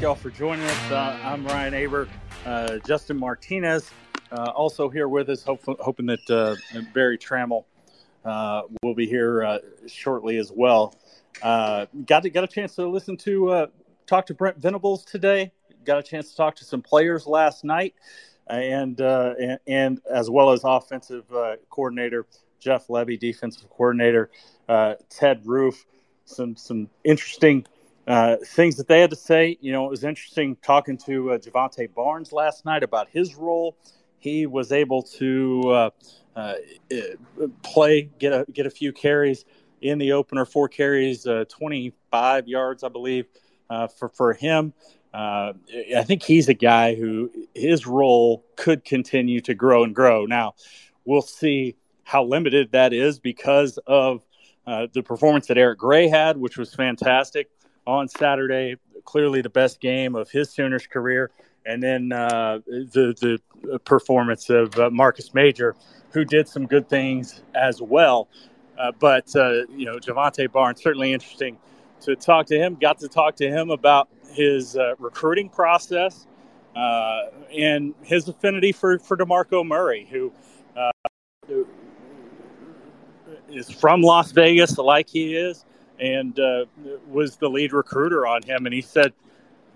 Y'all for joining us. Uh, I'm Ryan Aber. Uh, Justin Martinez uh, also here with us, hoping that uh, Berry Tramel uh, will be here uh, shortly as well. got to, got a chance to listen to talk to Brent Venables today. Got a chance to talk to some players last night, and and, and, as well as offensive coordinator Jeff Lebby, defensive coordinator Ted Roof. Some some interesting uh, things that they had to say. You know, it was interesting talking to uh, Jovantae Barnes last night about his role. He was able to uh, uh play, get a get a few carries in the opener, four carries, uh, 25 yards, I believe, for for him. I think he's a guy who his role could continue to grow and grow. Now, we'll see how limited that is because of the performance that Eric Gray had, which was fantastic on Saturday. Clearly, the best game of his Sooners career, and then uh, the the performance of uh, Marcus Major, who did some good things as well. Uh, but uh, you know, Jovantae Barnes certainly interesting to talk to him. Got to talk to him about his uh, recruiting process uh, and his affinity for for DeMarco Murray, who is from Las Vegas, like he is and uh, was the lead recruiter on him. And he said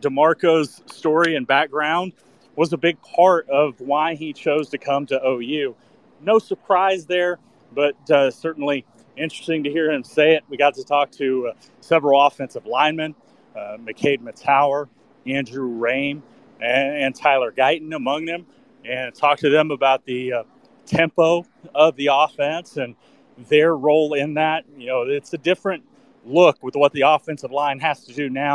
DeMarco's story and background was a big part of why he chose to come to OU. No surprise there, but uh, certainly interesting to hear him say it. We got to talk to uh, several offensive linemen, uh, McKade Mettauer, Andrew Raym, and, and, Tyler Guyton among them, and talk to them about the uh, tempo of the offense and their role in that. You know, it's a different look with what the offensive line has to do now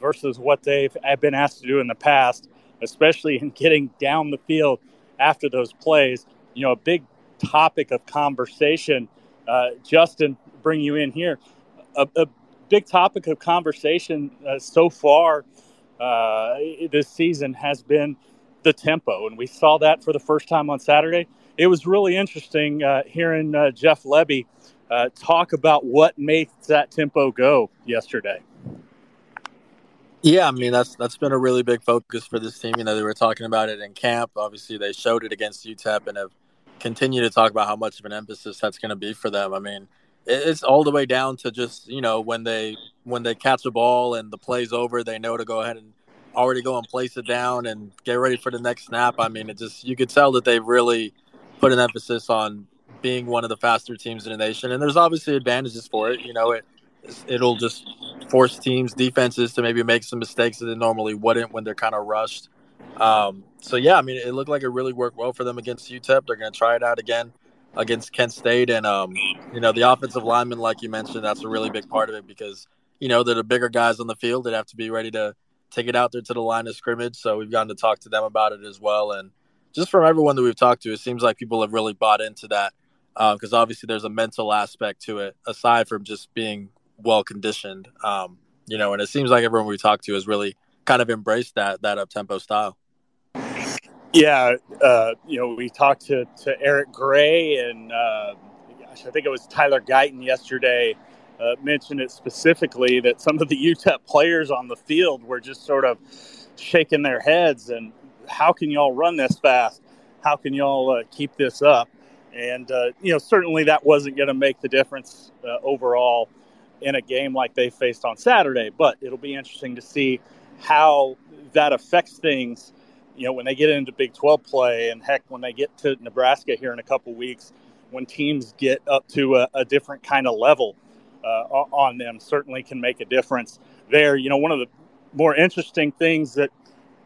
versus what they've been asked to do in the past, especially in getting down the field after those plays. You know, a big topic of conversation. Uh, Justin, bring you in here. A, a big topic of conversation uh, so far uh, this season has been the tempo, and we saw that for the first time on Saturday. It was really interesting uh, hearing uh, Jeff Lebby uh, talk about what made that tempo go yesterday. Yeah, I mean that's that's been a really big focus for this team. You know, they were talking about it in camp. Obviously, they showed it against UTEP and have continued to talk about how much of an emphasis that's going to be for them. I mean, it's all the way down to just you know when they when they catch a ball and the play's over, they know to go ahead and already go and place it down and get ready for the next snap. I mean, it just you could tell that they've really put an emphasis on being one of the faster teams in the nation. And there's obviously advantages for it. You know, it it'll just force teams defenses to maybe make some mistakes that they normally wouldn't when they're kind of rushed. Um, so yeah, I mean, it looked like it really worked well for them against UTEP. They're going to try it out again against Kent State, and um, you know, the offensive linemen, like you mentioned, that's a really big part of it because you know they're the bigger guys on the field. They'd have to be ready to take it out there to the line of scrimmage. So we've gotten to talk to them about it as well, and just from everyone that we've talked to, it seems like people have really bought into that because um, obviously there's a mental aspect to it aside from just being well conditioned. Um, you know, and it seems like everyone we talked to has really kind of embraced that that up tempo style. Yeah, uh, you know, we talked to, to Eric Gray and uh, gosh, I think it was Tyler Guyton yesterday. Uh, mentioned it specifically that some of the UTEP players on the field were just sort of shaking their heads and how can y'all run this fast? How can y'all uh, keep this up? And, uh, you know, certainly that wasn't going to make the difference uh, overall in a game like they faced on Saturday, but it'll be interesting to see how that affects things, you know, when they get into Big 12 play and heck, when they get to Nebraska here in a couple weeks, when teams get up to a, a different kind of level uh, on them, certainly can make a difference there. You know, one of the more interesting things that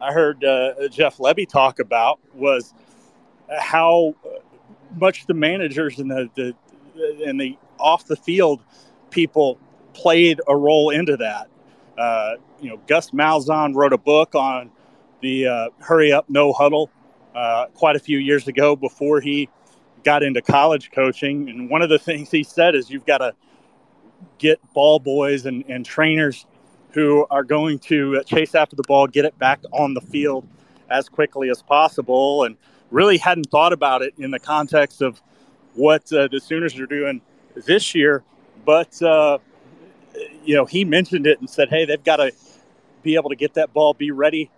I heard uh, Jeff Lebby talk about was how much the managers and the, the and the off the field people played a role into that. Uh, you know, Gus Malzahn wrote a book on the uh, hurry up, no huddle uh, quite a few years ago before he got into college coaching. And one of the things he said is you've got to get ball boys and, and trainers who are going to chase after the ball, get it back on the field as quickly as possible. And really hadn't thought about it in the context of what uh, the Sooners are doing this year. But, uh, you know, he mentioned it and said, hey, they've got to be able to get that ball, be ready,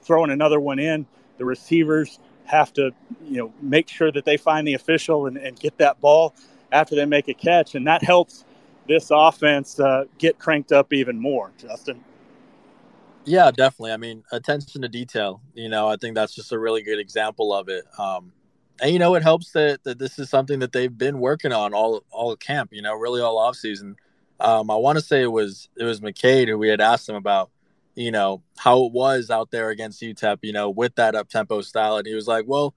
throwing another one in. The receivers have to, you know, make sure that they find the official and, and get that ball after they make a catch, and that helps this offense uh, get cranked up even more. Justin. Yeah, definitely. I mean, attention to detail. You know, I think that's just a really good example of it. Um, and you know, it helps that, that this is something that they've been working on all all camp. You know, really all off season. Um, I want to say it was it was McKade who we had asked him about, you know, how it was out there against UTEP. You know, with that up tempo style, and he was like, "Well,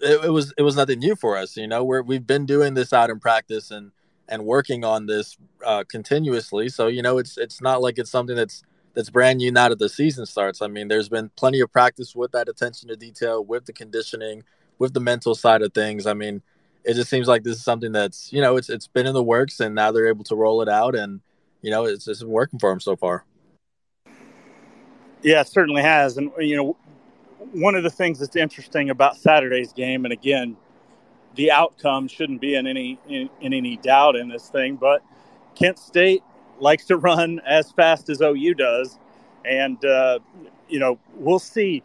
it, it was it was nothing new for us. You know, we're we've been doing this out in practice and and working on this uh, continuously. So you know, it's it's not like it's something that's that's brand new now that the season starts. I mean, there's been plenty of practice with that attention to detail, with the conditioning, with the mental side of things. I mean, it just seems like this is something that's you know it's it's been in the works, and now they're able to roll it out, and you know it's just working for them so far. Yeah, it certainly has, and you know, one of the things that's interesting about Saturday's game, and again, the outcome shouldn't be in any in, in any doubt in this thing, but Kent State likes to run as fast as OU does, and uh, you know we'll see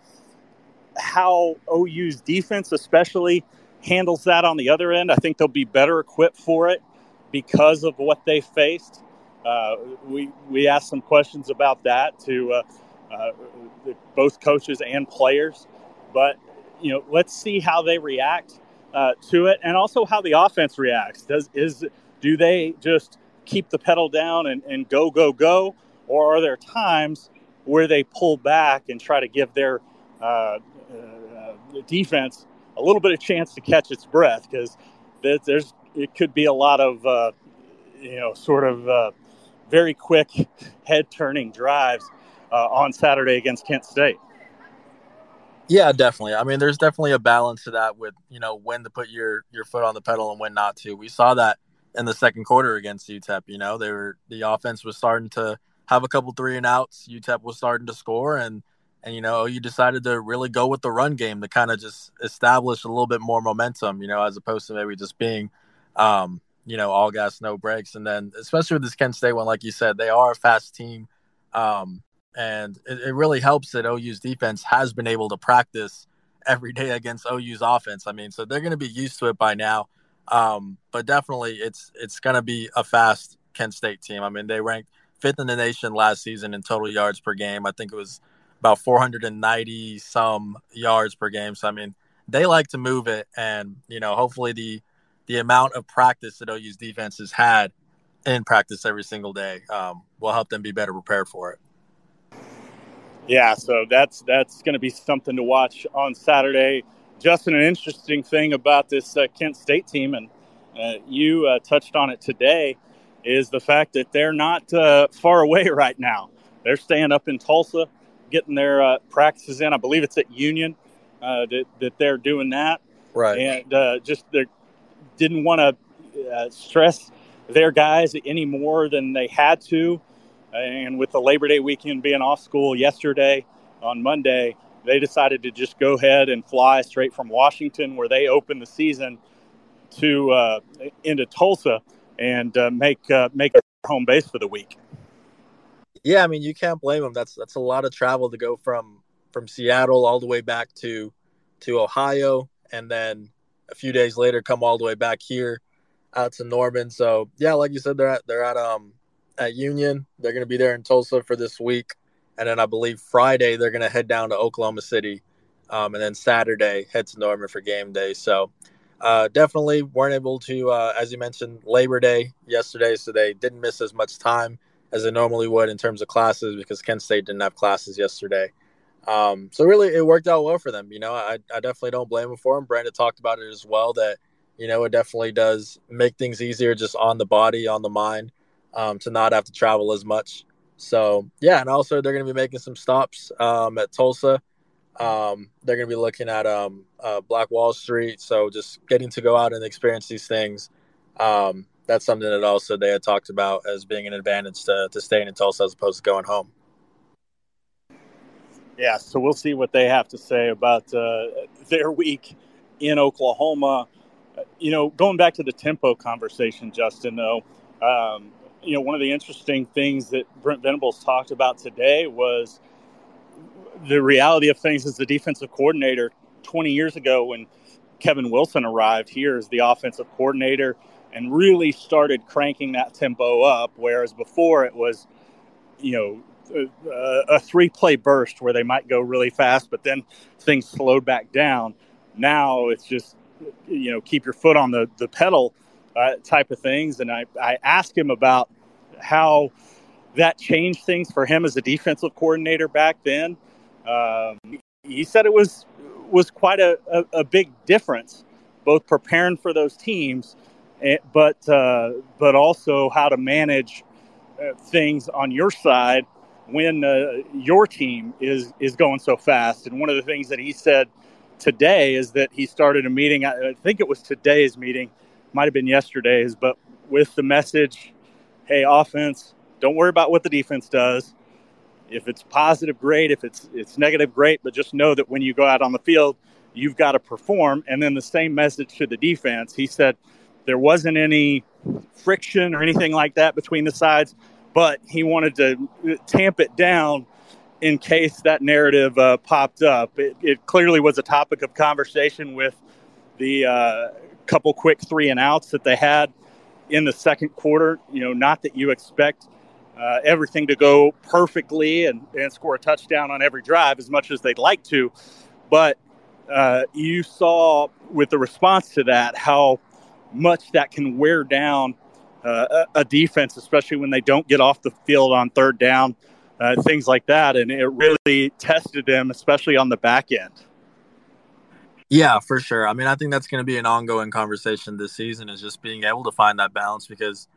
how OU's defense, especially, handles that on the other end. I think they'll be better equipped for it because of what they faced. Uh, we we asked some questions about that to uh, uh, both coaches and players, but you know let's see how they react uh, to it, and also how the offense reacts. Does is do they just keep the pedal down and, and go, go, go? Or are there times where they pull back and try to give their uh, uh, defense a little bit of chance to catch its breath? Because there's it could be a lot of uh, you know sort of uh, very quick head turning drives uh, on Saturday against Kent State. Yeah, definitely. I mean, there's definitely a balance to that with you know when to put your your foot on the pedal and when not to. We saw that in the second quarter against UTEP. You know, they were the offense was starting to have a couple three and outs. UTEP was starting to score, and and you know you decided to really go with the run game to kind of just establish a little bit more momentum. You know, as opposed to maybe just being, um, you know, all gas no breaks. And then especially with this Kent State one, like you said, they are a fast team, um, and it, it really helps that OU's defense has been able to practice every day against OU's offense. I mean, so they're going to be used to it by now. Um, but definitely, it's it's going to be a fast Kent State team. I mean, they ranked fifth in the nation last season in total yards per game. I think it was about 490 some yards per game. So I mean, they like to move it, and you know, hopefully the the amount of practice that OU's defense has had in practice every single day um, will help them be better prepared for it. Yeah, so that's that's going to be something to watch on Saturday. Justin, an interesting thing about this uh, Kent State team, and uh, you uh, touched on it today, is the fact that they're not uh, far away right now. They're staying up in Tulsa, getting their uh, practices in. I believe it's at Union uh, that, that they're doing that. Right. And just they didn't want to stress their guys any more than they had to. And with the Labor Day weekend being off school yesterday on Monday, they decided to just go ahead and fly straight from Washington, where they opened the season, to uh, into Tulsa and uh, make uh, make their home base for the week. Yeah, I mean you can't blame them. That's that's a lot of travel to go from from Seattle all the way back to to Ohio, and then a few days later come all the way back here out to Norman. So yeah, like you said, they're at they're at um at Union. They're going to be there in Tulsa for this week and then I believe Friday they're going to head down to Oklahoma City, um, and then Saturday head to Norman for game day. So uh, definitely weren't able to, uh, as you mentioned, Labor Day yesterday, so they didn't miss as much time as they normally would in terms of classes because Kent State didn't have classes yesterday. Um, so really, it worked out well for them. You know, I, I definitely don't blame them for them. Brandon talked about it as well that you know it definitely does make things easier just on the body, on the mind, um, to not have to travel as much. So yeah, and also they're going to be making some stops um, at Tulsa. Um, they're going to be looking at um, uh, Black Wall Street. So just getting to go out and experience these things. Um, that's something that also they had talked about as being an advantage to, to staying in Tulsa as opposed to going home. Yeah, so we'll see what they have to say about uh, their week in Oklahoma. You know, going back to the tempo conversation, Justin, though, um, you know, one of the interesting things that Brent Venables talked about today was the reality of things as the defensive coordinator 20 years ago when Kevin Wilson arrived here as the offensive coordinator and really started cranking that tempo up. Whereas before it was, you know, a, a three play burst where they might go really fast, but then things slowed back down. Now it's just, you know, keep your foot on the, the pedal uh, type of things. And I, I asked him about how that changed things for him as a defensive coordinator back then. Um, he said it was was quite a, a, a, big difference, both preparing for those teams, eh, but uh, but also how to manage uh, things on your side when uh, your team is is going so fast. And one of the things that he said today is that he started a meeting. I think it was today's meeting, might have been yesterday's, but with the message, "Hey, offense, don't worry about what the defense does. If it's positive, great. If it's it's negative, great. But just know that when you go out on the field, you've got to perform." And then the same message to the defense. He said there wasn't any friction or anything like that between the sides but he wanted to tamp it down in case that narrative uh, popped up. It, it, clearly was a topic of conversation with the uh, couple quick three and outs that they had in the second quarter. You know, not that you expect uh, everything to go perfectly and, and score a touchdown on every drive as much as they'd like to, but uh, you saw with the response to that how much that can wear down uh, a defense, especially when they don't get off the field on third down, uh, things like that. And it really tested them, especially on the back end. Yeah, for sure. I mean, I think that's going to be an ongoing conversation this season is just being able to find that balance because,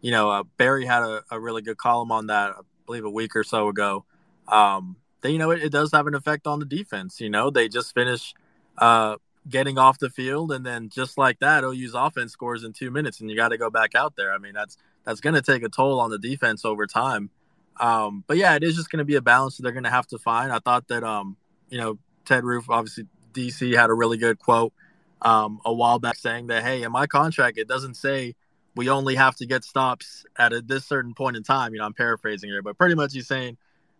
you know, uh, Berry had a, a, really good column on that, I believe a week or so ago. Um, you know, it, it, does have an effect on the defense. You know, they just finished uh, getting off the field, and then just like that, OU's offense scores in two minutes, and you got to go back out there. I mean, that's that's going to take a toll on the defense over time. Um, but yeah, it is just going to be a balance that they're going to have to find. I thought that, um, you know, Ted Roof, obviously DC, had a really good quote um, a while back saying that, hey, in my contract, it doesn't say we only have to get stops at a, this certain point in time. You know, I'm paraphrasing here, but pretty much he's saying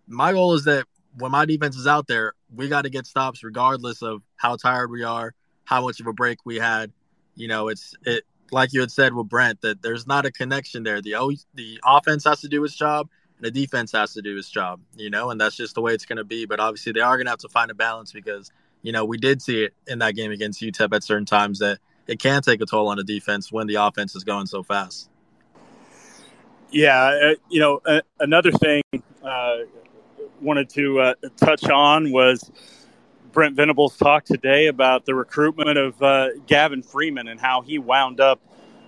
my goal is that when my defense is out there, we got to get stops regardless of how tired we are, how much of a break we had. You know, it's it like you had said with Brent that there's not a connection there. The the offense has to do its job and the defense has to do its job. You know, and that's just the way it's going to be. But obviously, they are going to have to find a balance because you know we did see it in that game against UTEP at certain times that it can take a toll on the defense when the offense is going so fast. Yeah, uh, you know, uh, another thing uh, wanted to uh, touch on was Brent Venables talked today about the recruitment of uh, Gavin Freeman and how he wound up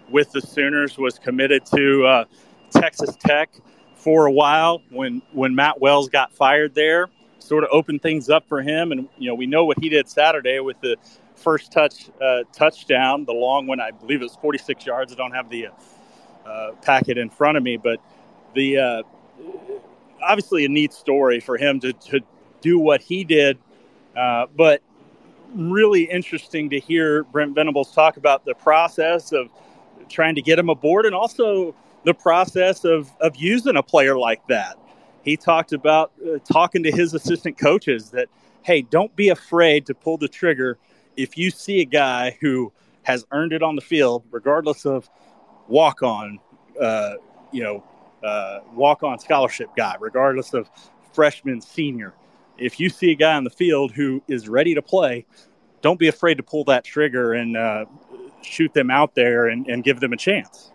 with the Sooners, was committed to uh, Texas Tech for a while when when Matt Wells got fired there. Sort of opened things up for him, and you know we know what he did Saturday with the first touch uh, touchdown, the long one. I believe it was 46 yards. I don't have the uh, packet in front of me, but the uh, obviously a neat story for him to, to do what he did. Uh, but really interesting to hear Brent Venables talk about the process of trying to get him aboard and also the process of, of using a player like that. He talked about uh, talking to his assistant coaches that, hey, don't be afraid to pull the trigger if you see a guy who has earned it on the field, regardless of walk on, uh, you know, uh, walk on scholarship guy, regardless of freshman, senior. If you see a guy on the field who is ready to play, don't be afraid to pull that trigger and uh, shoot them out there and, and give them a chance.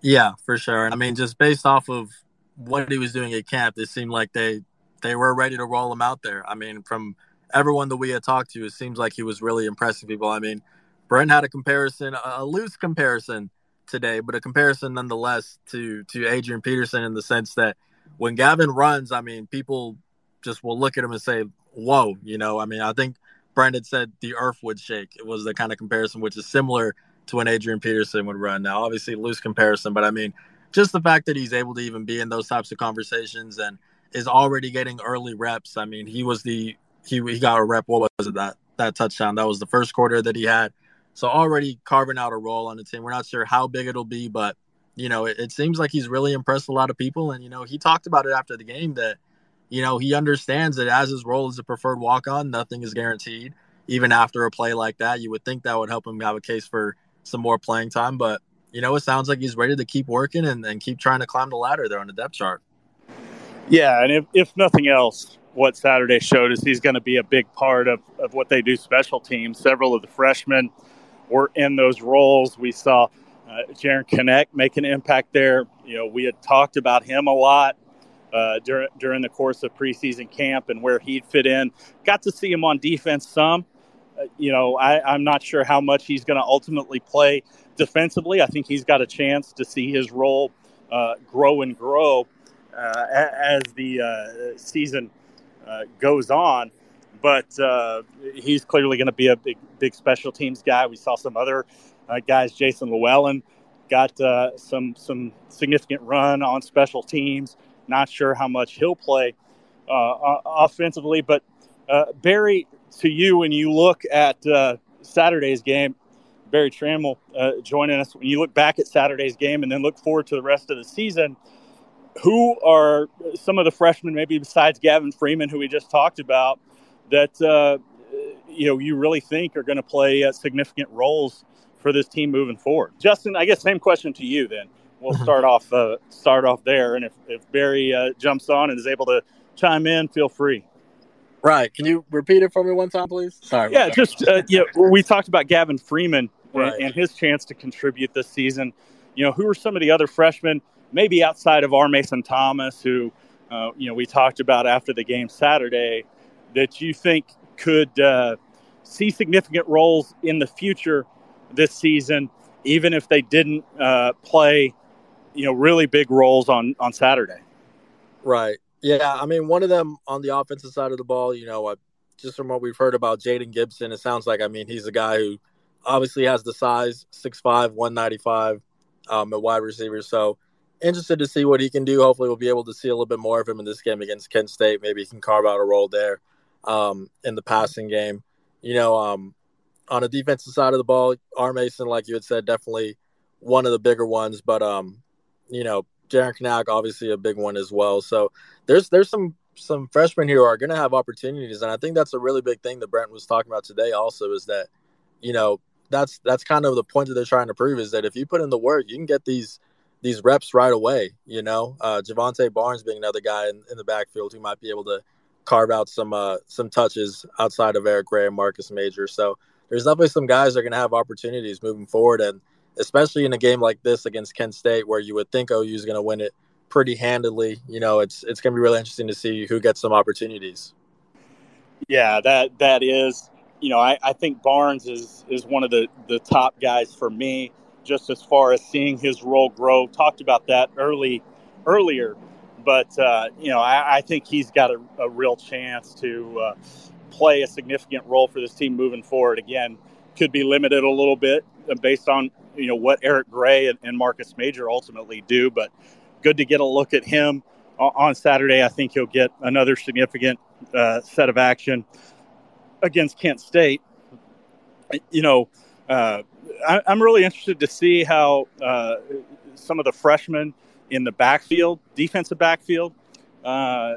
Yeah, for sure. And I mean, just based off of what he was doing at camp, it seemed like they they were ready to roll him out there. I mean, from everyone that we had talked to, it seems like he was really impressing people. I mean, Brent had a comparison, a loose comparison today, but a comparison nonetheless to to Adrian Peterson in the sense that when Gavin runs, I mean, people just will look at him and say, "Whoa!" You know, I mean, I think Brandon said the earth would shake. It was the kind of comparison which is similar to when Adrian Peterson would run. Now, obviously, loose comparison, but I mean, just the fact that he's able to even be in those types of conversations and is already getting early reps. I mean, he was the he he got a rep. What was it that that touchdown? That was the first quarter that he had. So already carving out a role on the team. We're not sure how big it'll be, but you know, it, it, seems like he's really impressed a lot of people. And you know, he talked about it after the game that, you know, he understands that as his role as a preferred walk on, nothing is guaranteed. Even after a play like that, you would think that would help him have a case for some more playing time. But, you know, it sounds like he's ready to keep working and, and keep trying to climb the ladder there on the depth chart. Yeah. And if, if nothing else, what Saturday showed is he's going to be a big part of, of what they do special teams. Several of the freshmen were in those roles. We saw uh, Jaren Kanak make an impact there. You know, we had talked about him a lot uh, during during the course of preseason camp and where he'd fit in. Got to see him on defense some. Uh, you know, I, am not sure how much he's going to ultimately play defensively. I think he's got a chance to see his role uh, grow and grow uh, as the uh, season uh, goes on. But he's clearly going to be a big, big special teams guy. We saw some other guys, Jason Llewellyn, got some some significant run on special teams. Not sure how much he'll play uh, offensively, but uh, Berry, to you, when you look at uh, Saturday's game, Berry Tramel uh, joining us. When you look back at Saturday's game and then look forward to the rest of the season, who are some of the freshmen, maybe besides Gavin Freeman, who we just talked about, that uh, you know you really think are going to play uh, significant roles for this team moving forward? Justin, I guess same question to you then we'll mm-hmm. start off uh, start off there. And if, if Barry uh, jumps on and is able to chime in, feel free. Right. Can you repeat it for me one time, please? Sorry. Yeah, just uh, yeah. We talked about Gavin Freeman right. and, and, his chance to contribute this season. You know, who are some of the other freshmen, maybe outside of R. Mason Thomas, who uh, you know we talked about after the game Saturday, that you think could uh, see significant roles in the future this season, even if they didn't uh, play you know really big roles on on Saturday. Right. Yeah. I mean, one of them on the offensive side of the ball. You know, just from what we've heard about Jayden Gibson, it sounds like I mean he's a guy who obviously has the size 6'5", 195 um, at wide receiver. So interested to see what he can do. Hopefully, we'll be able to see a little bit more of him in this game against Kent State. Maybe he can carve out a role there um, in the passing game. You know, um, on the defensive side of the ball, R. Mason, like you had said, definitely one of the bigger ones. But um, you know, Jaren Kanak obviously a big one as well. So there's there's some some freshmen here who are going to have opportunities, and I think that's a really big thing that Brent was talking about today. Also, is that you know that's that's kind of the point that they're trying to prove is that if you put in the work, you can get these these reps right away. You know, uh, Jovantae Barnes being another guy in, in, the backfield who might be able to carve out some uh, some touches outside of Eric Gray and Marcus Major. So there's definitely some guys that are going to have opportunities moving forward, and especially in a game like this against Kent State, where you would think OU is going to win it pretty handily. You know, it's it's going to be really interesting to see who gets some opportunities. Yeah, that that is. You know, I, I think Barnes is is one of the the top guys for me, just as far as seeing his role grow. Talked about that early earlier, but uh, you know, I, I, think he's got a, a real chance to uh, play a significant role for this team moving forward. Again, could be limited a little bit based on you know what Eric Gray and, and Marcus Major ultimately do, but good to get a look at him on Saturday. I think he'll get another significant uh, set of action against Kent State. You know, uh, I, am really interested to see how uh, some of the freshmen in the backfield, defensive backfield, uh,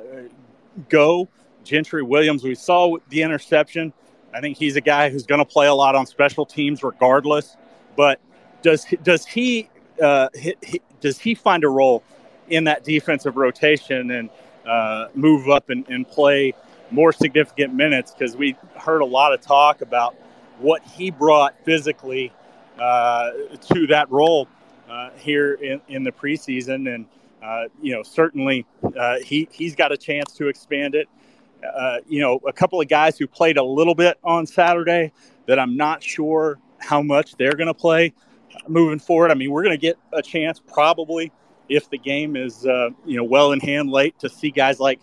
go. Gentry Williams, we saw the interception. I think he's a guy who's going to play a lot on special teams regardless. But does does he, uh, he, does he find a role in that defensive rotation and uh, move up and, and play more significant minutes? Because we heard a lot of talk about what he brought physically uh, to that role uh, here in, in the preseason, and uh, you know certainly uh, he he's got a chance to expand it. Uh, you know, a couple of guys who played a little bit on Saturday that I'm not sure how much they're going to play moving forward. I mean, we're going to get a chance probably if the game is uh, you know well in hand late to see guys like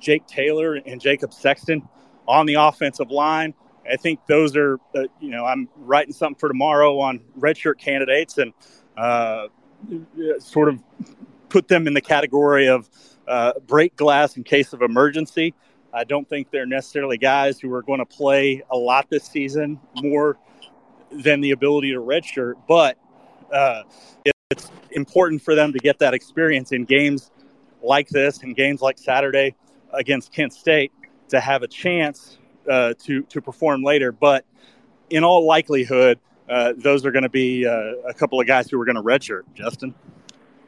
Jake Taylor and Jacob Sexton on the offensive line. I think those are uh, you know I'm writing something for tomorrow on redshirt candidates and uh, sort of put them in the category of uh, break glass in case of emergency. I don't think they're necessarily guys who are going to play a lot this season more than the ability to redshirt, but uh, it's important for them to get that experience in games like this and games like Saturday against Kent State to have a chance uh, to to perform later. But in all likelihood, uh, those are going to be uh, a couple of guys who are going to redshirt. Justin.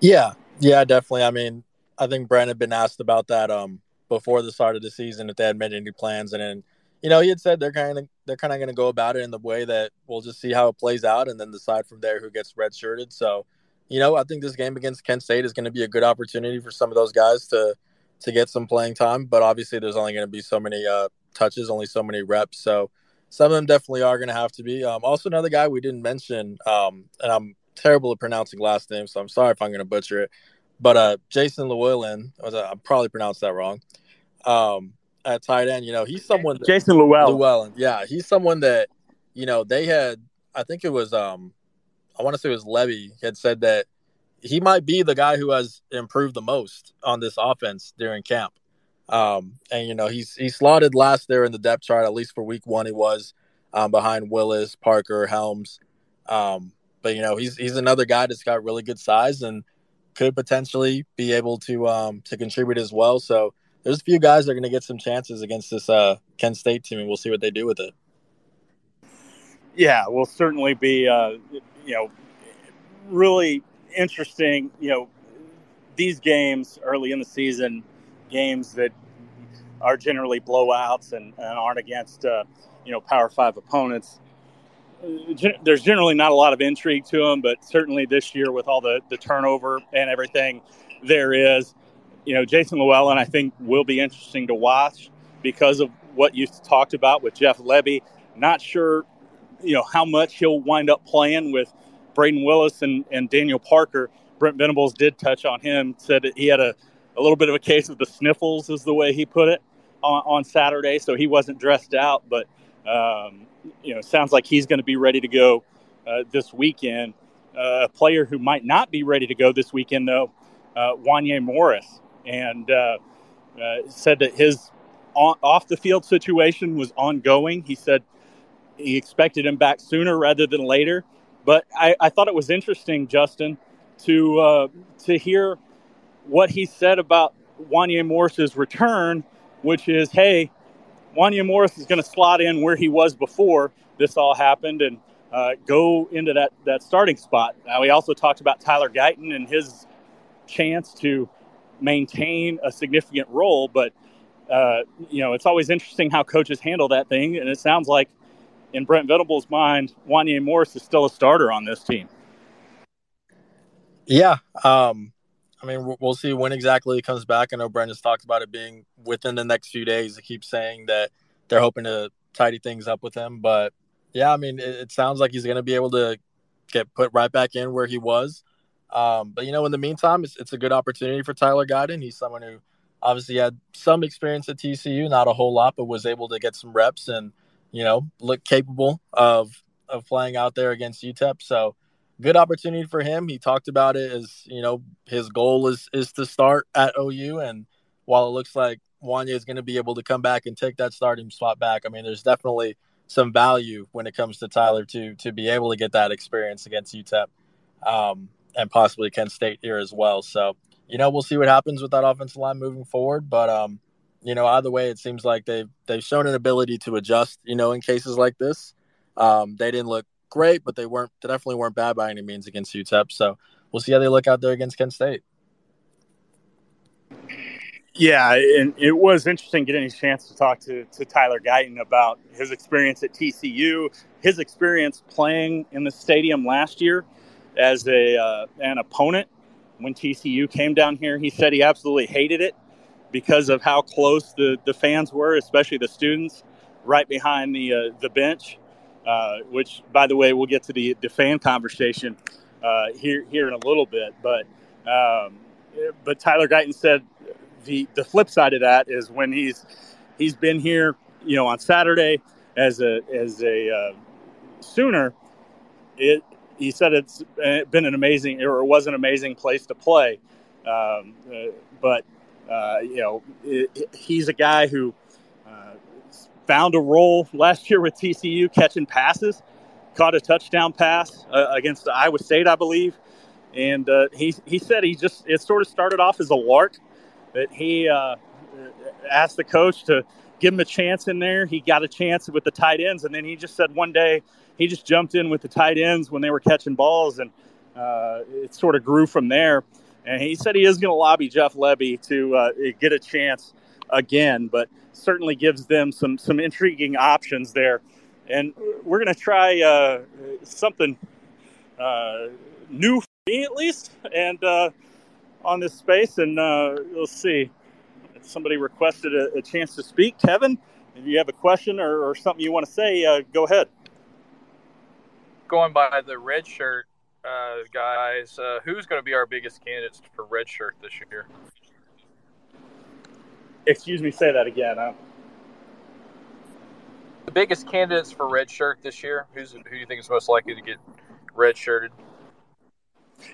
Yeah, yeah, definitely. I mean, I think Brent had been asked about that um, before the start of the season if they had made any plans, and then you know he had said they're kind of they're kind of going to go about it in the way that we'll just see how it plays out and then decide from there who gets redshirted. So, you know, I think this game against Kent State is going to be a good opportunity for some of those guys to to get some playing time. But obviously, there's only going to be so many uh, touches, only so many reps. So some of them definitely are going to have to be. Um, also, another guy we didn't mention, um, and I'm terrible at pronouncing last names, so I'm sorry if I'm going to butcher it. But uh, Jason Llewellyn, I probably pronounced that wrong. Um, at tight end, you know, he's someone. That, Jason Llewellyn. Llewellyn, yeah, he's someone that you know they had. I think it was. Um, I want to say it was Lebby had said that he might be the guy who has improved the most on this offense during camp. Um, and you know he's he slotted last there in the depth chart at least for week one. He was um, behind Willis, Parker, Helms. Um, but you know he's he's another guy that's got really good size and could potentially be able to um, to contribute as well. So there's a few guys that are going to get some chances against this uh, Kent State team, and we'll see what they do with it. Yeah, will certainly be uh, you know really interesting. You know these games early in the season, games that are generally blowouts and, and aren't against uh, you know Power Five opponents. There's generally not a lot of intrigue to them, but certainly this year with all the the turnover and everything, there is. You know, Jason Llewellyn, I think, will be interesting to watch because of what you talked about with Jeff Lebby. Not sure, you know, how much he'll wind up playing with Braden Willis and, and Daniel Parker. Brent Venables did touch on him, said he had a, a little bit of a case of the sniffles, is the way he put it, on, on Saturday. So he wasn't dressed out, but um, you know, sounds like he's going to be ready to go uh, this weekend. Uh, a player who might not be ready to go this weekend, though, uh, Wanya Morris, and uh, uh, said that his on, off the field situation was ongoing. He said he expected him back sooner rather than later. But I, I thought it was interesting, Justin, to uh, to hear what he said about Wanya Morris's return, which is, hey, Wanya Morris is going to slot in where he was before this all happened and uh, go into that, that starting spot. Now, we also talked about Tyler Guyton and his chance to maintain a significant role, but uh, you know, it's always interesting how coaches handle that thing. And it sounds like in Brent Venables' mind, Wanya Morris is still a starter on this team. Yeah. Um, I mean, we'll see when exactly he comes back. I know Brendan's talked about it being within the next few days. He keeps saying that they're hoping to tidy things up with him. But yeah, I mean, it, it sounds like he's going to be able to get put right back in where he was. Um, but you know, in the meantime, it's, it's a good opportunity for Tyler Guyton. He's someone who obviously had some experience at TCU, not a whole lot, but was able to get some reps and you know look capable of of playing out there against UTEP. So good opportunity for him. He talked about it as you know his goal is is to start at OU, and while it looks like Wanya is going to be able to come back and take that starting spot back, I mean, there's definitely some value when it comes to Tyler to to be able to get that experience against UTEP um, and possibly Kent State here as well. So you know we'll see what happens with that offensive line moving forward, but um, you know either way, it seems like they've they've shown an ability to adjust. You know, in cases like this, um, they didn't look great, but they weren't they definitely weren't bad by any means against UTEP. So we'll see how they look out there against Kent State. Yeah, and it was interesting getting a chance to talk to, to Tyler Guyton about his experience at TCU, his experience playing in the stadium last year as a uh, an opponent when TCU came down here. He said he absolutely hated it because of how close the, the fans were, especially the students, right behind the uh, the bench. Uh, which, by the way, we'll get to the, the fan conversation uh, here here in a little bit. But um, but Tyler Guyton said the the flip side of that is when he's he's been here, you know, on Saturday as a as a uh, Sooner. It he said it's been an amazing or it was an amazing place to play, um, uh, but uh, you know it, it, he's a guy who found a role last year with TCU catching passes, caught a touchdown pass uh, against Iowa State, I believe. And uh, he, he said he just, it sort of started off as a lark, that he, uh, asked the coach to give him a chance in there. He got a chance with the tight ends, and then he just said one day he just jumped in with the tight ends when they were catching balls, and uh, it sort of grew from there. And he said he is going to lobby Jeff Lebby to uh, get a chance again, but certainly gives them some some intriguing options there. And we're going to try uh, something uh, new for me at least, and uh, on this space, and uh, we'll see. Somebody requested a, a, chance to speak. Kevin, if you have a question or, or something you want to say, go ahead. Going by the red shirt uh, guys, who's going to be our biggest candidates for red shirt this year? Excuse me, say that again. The biggest candidates for red shirt this year. Who's who do you think is most likely to get red shirted?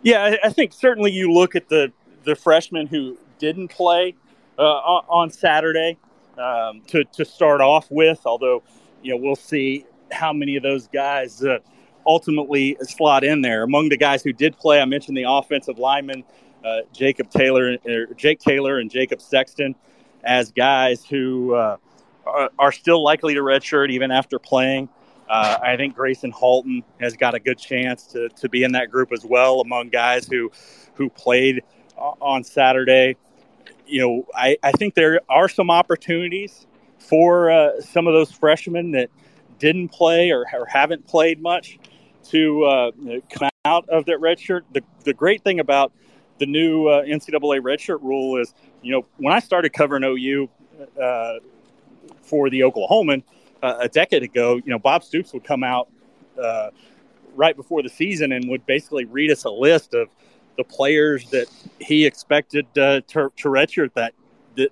Yeah, I think certainly you look at the the freshmen who didn't play uh, on Saturday um, to to start off with. Although you know we'll see how many of those guys uh, ultimately slot in there. Among the guys who did play, I mentioned the offensive lineman uh, Jacob Taylor, or Jake Taylor, and Jacob Sexton as guys who uh, are, are, still likely to redshirt even after playing. Uh, I think Gracen Halton has got a good chance to, to be in that group as well among guys who who played on Saturday. You know, I, I think there are some opportunities for uh, some of those freshmen that didn't play or, or haven't played much to uh, come out of that redshirt. The, the great thing about the new uh, NCAA redshirt rule is, you know, when I started covering OU uh, for the Oklahoman uh, a decade ago, you know, Bob Stoops would come out uh, right before the season and would basically read us a list of the players that he expected uh, to, to redshirt that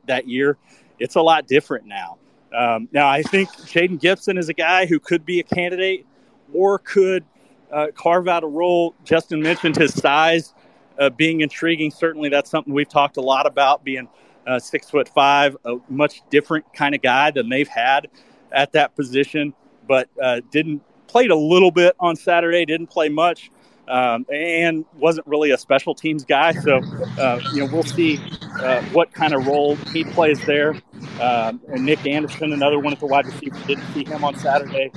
that year. It's a lot different now. Um, now, I think Jayden Gibson is a guy who could be a candidate or could uh, carve out a role. Justin mentioned his size uh, being intriguing. Certainly, that's something we've talked a lot about. Being uh, six foot five, a much different kind of guy than they've had at that position, but uh, didn't played a little bit on Saturday. Didn't play much. Um, and wasn't really a special teams guy. So, uh, you know, we'll see uh, what kind of role he plays there. Um, and Nick Anderson, another one at the wide receiver, didn't see him on Saturday.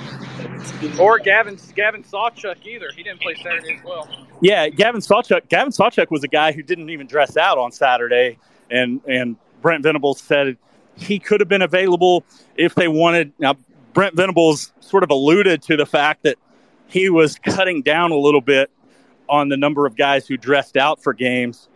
Or Gavin Gavin Sawchuk either. He didn't play Saturday as well. Yeah, Gavin Sawchuk. Gavin Sawchuk was a guy who didn't even dress out on Saturday, and and Brent Venables said he could have been available if they wanted. Now, Brent Venables sort of alluded to the fact that he was cutting down a little bit on the number of guys who dressed out for games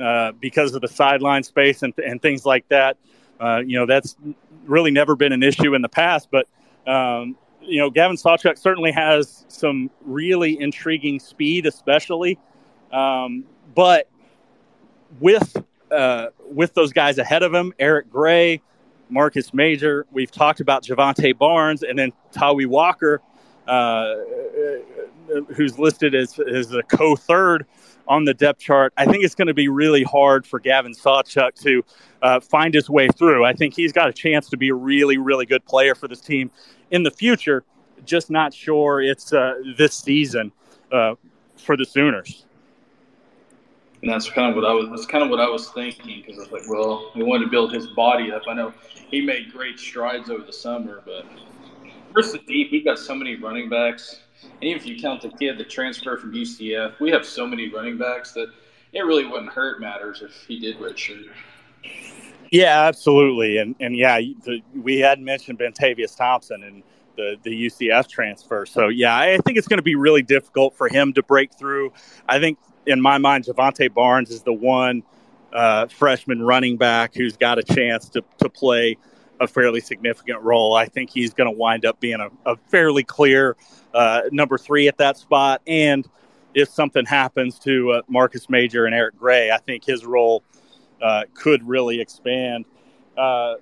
uh, because of the sideline space and, and things like that. Uh, you know, that's really never been an issue in the past, but, um, you know, Gavin Sawchuk certainly has some really intriguing speed, especially. Um, but with uh, with those guys ahead of him, Eric Gray, Marcus Major, we've talked about Jovantae Barnes, and then Tawee Walker, uh, who's listed as, as a co third on the depth chart. I think it's going to be really hard for Gavin Sawchuk to uh, find his way through. I think he's got a chance to be a really, really good player for this team in the future. Just not sure it's uh, this season uh, for the Sooners. And that's kind of what I was. That's kind of what I was thinking because I was like, well, we wanted to build his body up. I know he made great strides over the summer, but versus deep, we've got so many running backs and even if you count the kid that transferred from UCF, we have so many running backs that it really wouldn't hurt matters if he did redshirt. Yeah, absolutely. And and yeah, the, we had mentioned Bentavious Thompson and the the UCF transfer. So yeah, I think it's going to be really difficult for him to break through. I think in my mind, Jovantae Barnes is the one uh, freshman running back who's got a chance to to play a fairly significant role. I think he's going to wind up being a, a fairly clear uh, number three at that spot. And if something happens to uh, Marcus Major and Eric Gray, I think his role uh, could really expand. Uh,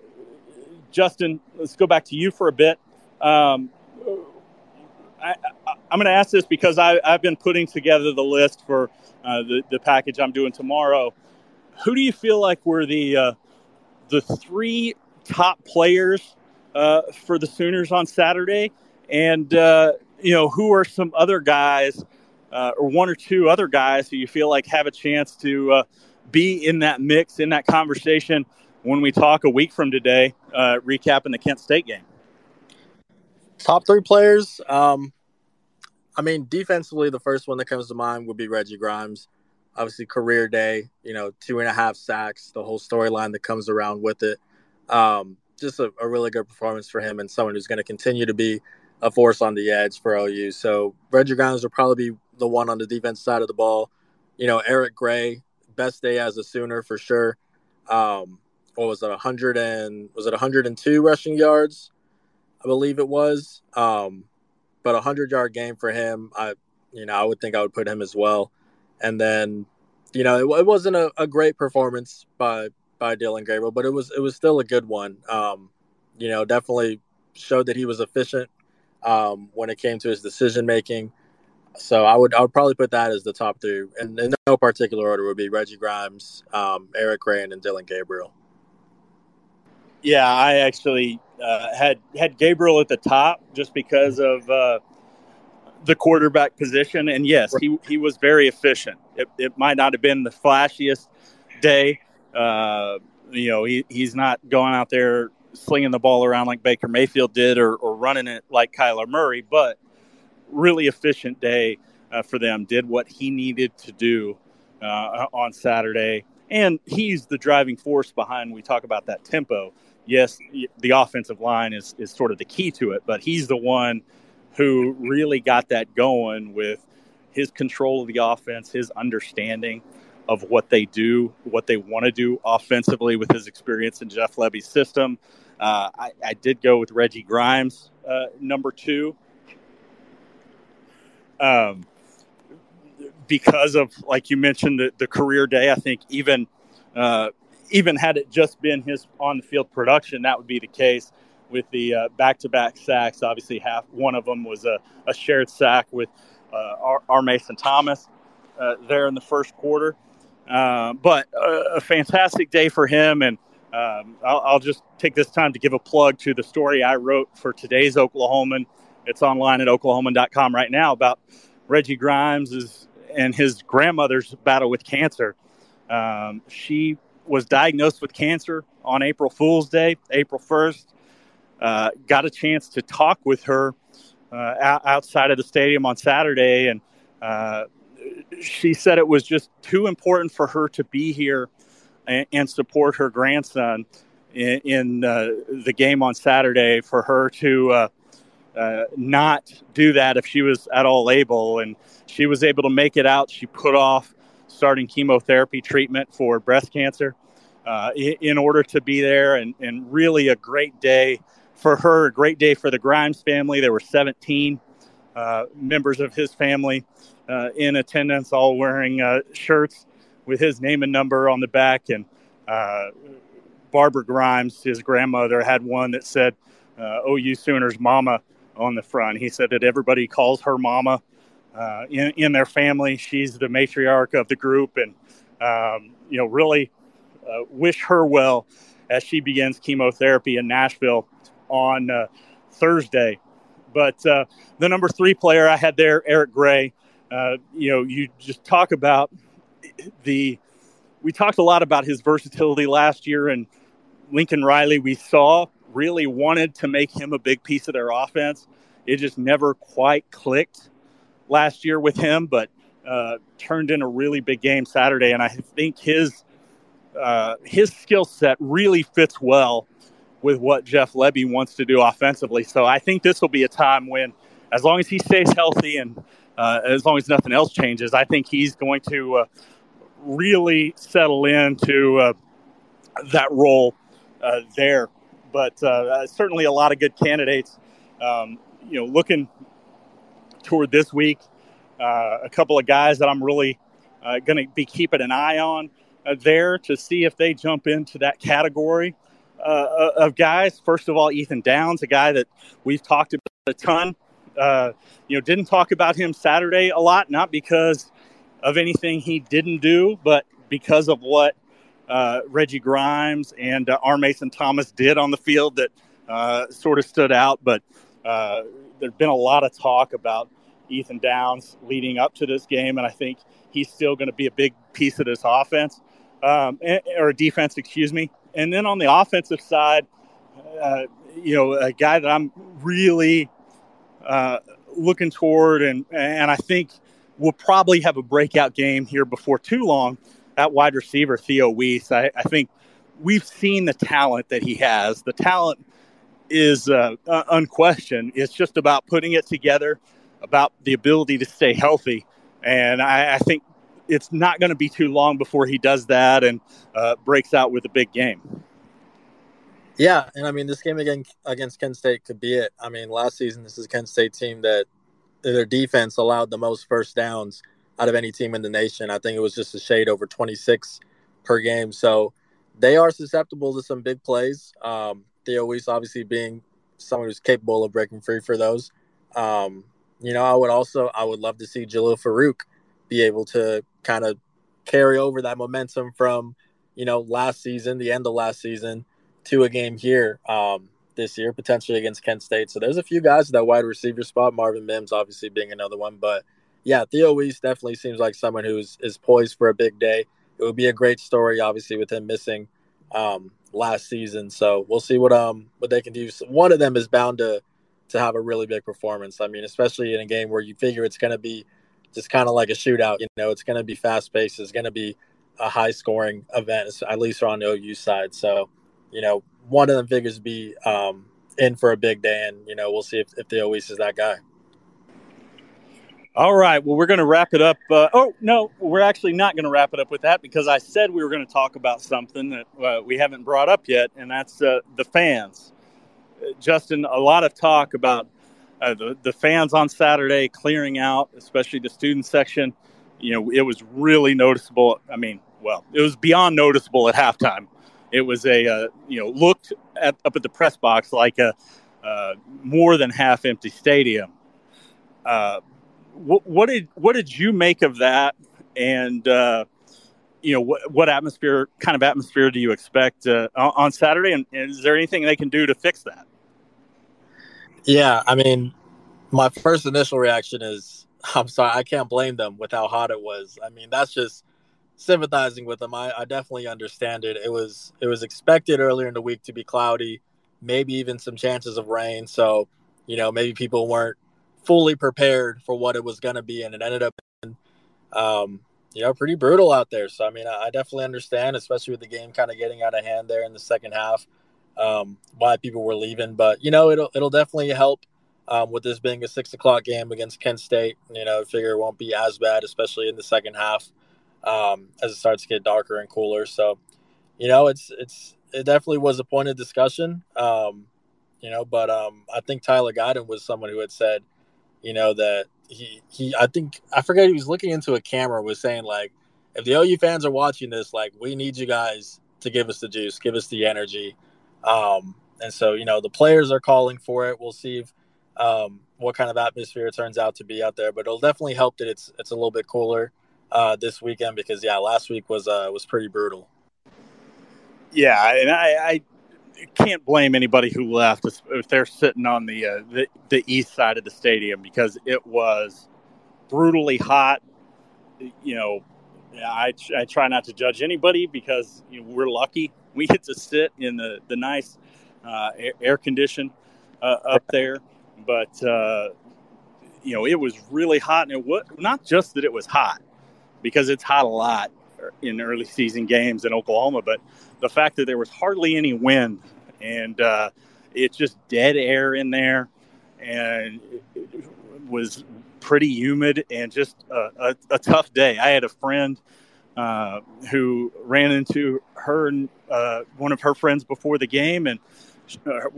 Justin, let's go back to you for a bit. Um, I, am going to ask this because I, have been putting together the list for uh, the, the package I'm doing tomorrow. Who do you feel like were the uh, the three top players for the Sooners on Saturday? And you know, who are some other guys uh, or one or two other guys who you feel like have a chance to uh, be in that mix, in that conversation when we talk a week from today, uh, recapping the Kent State game. Top three players. Um, I mean, defensively, the first one that comes to mind would be Reggie Grimes. Obviously, career day. You know, two and a half sacks. The whole storyline that comes around with it. Um, just a, a, really good performance for him and someone who's going to continue to be a force on the edge for OU. So Reggie Grimes will probably be the one on the defense side of the ball. You know, Eric Gray, best day as a Sooner for sure. Um, what was it, hundred and was it hundred and two rushing yards? I believe it was. Um, but a hundred yard game for him, I you know I would think I would put him as well. And then, you know, it, it wasn't a, a, great performance by by Dillon Gabriel, but it was it was still a good one. Um, you know, definitely showed that he was efficient um, when it came to his decision making. So I would I would probably put that as the top three, and in no particular order would be Reggie Grimes, um, Eric Gray, and Dillon Gabriel. Yeah, I actually uh, had had Gabriel at the top just because of uh, the quarterback position, and yes, he he was very efficient. It, it might not have been the flashiest day. Uh, you know, he, he's not going out there slinging the ball around like Baker Mayfield did, or, or running it like Kyler Murray, but really efficient day uh, for them. Did what he needed to do uh, on Saturday, and he's the driving force behind. We talk about that tempo yes, the offensive line is, is sort of the key to it, but he's the one who really got that going with his control of the offense, his understanding of what they do, what they want to do offensively with his experience in Jeff Lebby's system. Uh, I, I, did go with Reggie Grimes, uh, number two. Um, because of, like you mentioned, the, the career day, I think even uh, even had it just been his on the field production, that would be the case with the uh, back-to-back sacks. Obviously, half one of them was a, a shared sack with uh, our, R. Mason Thomas uh, there in the first quarter. Uh, but a, a, fantastic day for him, and um, I'll, I'll, just take this time to give a plug to the story I wrote for today's Oklahoman. It's online at oklahoman.com right now about Reggie Grimes and his grandmother's battle with cancer. Um, she was diagnosed with cancer on April Fool's Day, April 1st. Uh, got a chance to talk with her uh, outside of the stadium on Saturday, and uh, she said it was just too important for her to be here and, and support her grandson in, in uh, the game on Saturday for her to uh, not do that if she was at all able. And she was able to make it out. She put off starting chemotherapy treatment for breast cancer uh, in order to be there, and, and really a great day for her, a great day for the Grimes family. There were 17 uh, members of his family uh, in attendance, all wearing uh, shirts with his name and number on the back. And uh, Barbara Grimes, his grandmother, had one that said, uh, OU Sooners Mama on the front. He said that everybody calls her Mama uh, in, in their family. She's the matriarch of the group, and um, you know, really uh, wish her well as she begins chemotherapy in Nashville on uh, Thursday. But uh, the number three player I had there, Eric Gray. Uh, you know, you just talk about the. We talked a lot about his versatility last year, and Lincoln Riley. We saw really wanted to make him a big piece of their offense. It just never quite clicked last year with him, but uh, turned in a really big game Saturday. And I think his uh, his skill set really fits well with what Jeff Lebby wants to do offensively. So I think this will be a time when, as long as he stays healthy and uh, as long as nothing else changes, I think he's going to uh, really settle into uh, that role uh, there. But uh, certainly a lot of good candidates. Um, you know, looking toward this week, a couple of guys that I'm really going to be keeping an eye on uh, there to see if they jump into that category uh, uh, of guys. First of all, Ethan Downs, a guy that we've talked about a ton. Uh, you know, didn't talk about him Saturday a lot, not because of anything he didn't do, but because of what uh, Reggie Grimes and uh, R. Mason Thomas did on the field that uh, sort of stood out. But there's been a lot of talk about Ethan Downs leading up to this game, and I think he's still going to be a big piece of this offense um, or defense, excuse me. and then on the offensive side, uh, you know, a guy that I'm really uh, looking toward, and and I think will probably have a breakout game here before too long at wide receiver Theo Wease. I, I think we've seen the talent that he has. The talent is uh, uh, unquestioned. It's just about putting it together, about the ability to stay healthy, and I, I think it's not going to be too long before he does that and uh, breaks out with a big game. Yeah, and I mean this game again against Kent State could be it. I mean, last season this is a Kent State team that their defense allowed the most first downs out of any team in the nation. I think it was just a shade over 26 per game. So they are susceptible to some big plays. Um, Theo Wease obviously being someone who's capable of breaking free for those. Um, you know, I would also I would love to see Jalil Farooq be able to kind of carry over that momentum from you know last season, the end of last season, to a game here um, this year, potentially against Kent State. So there's a few guys at that wide receiver spot. Marvin Mims obviously being another one, but yeah, Theo Wease definitely seems like someone who's is poised for a big day. It would be a great story, obviously, with him missing um, last season. So we'll see what um what they can do. One of them is bound to to have a really big performance. I mean, especially in a game where you figure it's going to be just kind of like a shootout. You know, it's going to be fast paced. It's going to be a high scoring event, at least on the OU side. So, you know, one of them figures to be um, in for a big day, and you know, we'll see if, if Theo Wease is that guy. All right. Well, we're going to wrap it up. Uh, oh, no, we're actually not going to wrap it up with that because I said we were going to talk about something that uh, we haven't brought up yet, and that's uh, the fans. Uh, Justin, a lot of talk about uh, the, the fans on Saturday clearing out, especially the student section. You know, it was really noticeable. I mean, well, it was beyond noticeable at halftime. It was a, uh, you know, looked at, up at the press box like a more than half empty stadium what, did what did you make of that? And uh, you know, what, what atmosphere, kind of atmosphere, do you expect uh, on Saturday? And, and is there anything they can do to fix that? Yeah, I mean, my first initial reaction is, I'm sorry, I can't blame them with how hot it was. I mean, that's just sympathizing with them. I, I definitely understand it. It was it was expected earlier in the week to be cloudy, maybe even some chances of rain. So, you know, maybe people weren't fully prepared for what it was going to be, and it ended up, being, um, you know, pretty brutal out there. So I mean, I, I definitely understand, especially with the game kind of getting out of hand there in the second half, um, why people were leaving. But you know, it'll it'll definitely help um, with this being a six o'clock game against Kent State. You know, I figure it won't be as bad, especially in the second half um, as it starts to get darker and cooler. So, you know, it's it's it definitely was a point of discussion. Um, you know, but um, I think Tyler Guyton was someone who had said, you know, that he he I think I forget he was looking into a camera was saying like if the OU fans are watching this, like we need you guys to give us the juice, give us the energy. Um, and so, you know, the players are calling for it. We'll see if, um, what kind of atmosphere it turns out to be out there, but it'll definitely help that it's it's a little bit cooler uh, this weekend because yeah, last week was uh, was pretty brutal. Yeah, and I, I can't blame anybody who left if they're sitting on the, uh, the the east side of the stadium because it was brutally hot. You know, I I try not to judge anybody because you know, we're lucky we get to sit in the the nice uh, air, air condition uh, up there, but uh, you know it was really hot, and it was not just that it was hot because it's hot a lot in early season games in Oklahoma, but the fact that there was hardly any wind and uh, it's just dead air in there and it was pretty humid and just a, a, a tough day. I had a friend uh, who ran into her uh, one of her friends before the game, and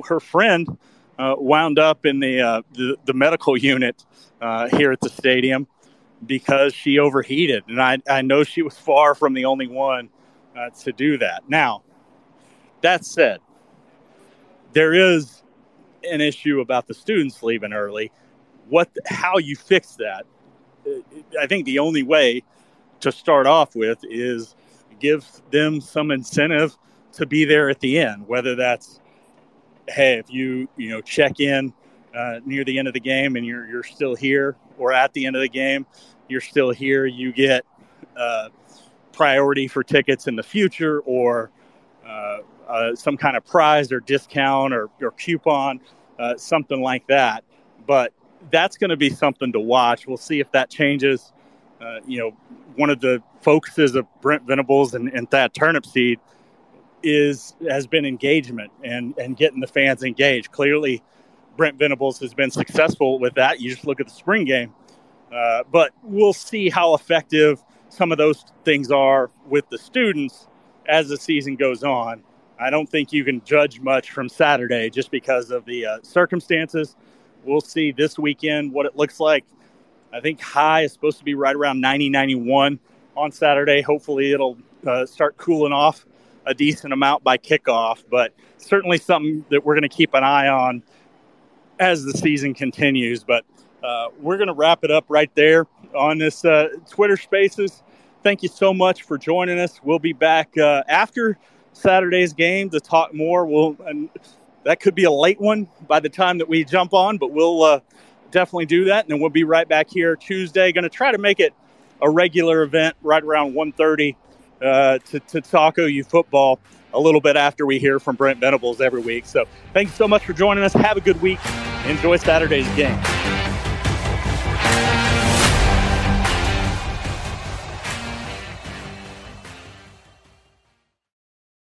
her friend uh, wound up in the, uh, the, the medical unit uh, here at the stadium because she overheated, and I I know she was far from the only one uh, to do that. Now, that said, there is an issue about the students leaving early. What, how you fix that? I think the only way to start off with is give them some incentive to be there at the end, whether that's, hey, if you you know check in uh, near the end of the game and you're you're still here, or at the end of the game, you're still here, you get uh, priority for tickets in the future, or uh, uh, some kind of prize or discount or, or coupon, uh, something like that. But that's going to be something to watch. We'll see if that changes. Uh, you know, one of the focuses of Brent Venables and, and Thad Turnipseed is has been engagement and and getting the fans engaged. Clearly, Brent Venables has been successful with that. You just look at the spring game, uh, but we'll see how effective some of those things are with the students as the season goes on. I don't think you can judge much from Saturday just because of the uh, circumstances. We'll see this weekend what it looks like. I think high is supposed to be right around 90, 91 on Saturday. Hopefully, it'll uh, start cooling off a decent amount by kickoff, but certainly something that we're going to keep an eye on as the season continues. But uh, we're going to wrap it up right there on this uh, Twitter Spaces. Thank you so much for joining us. We'll be back uh, after Saturday's game to talk more. We'll and that could be a late one by the time that we jump on, but we'll uh, definitely do that, and then we'll be right back here Tuesday. Going to try to make it a regular event right around 1.30 uh, to, to talk OU football a little bit after we hear from Brent Venables every week. So thank you so much for joining us. Have a good week. Enjoy Saturday's game.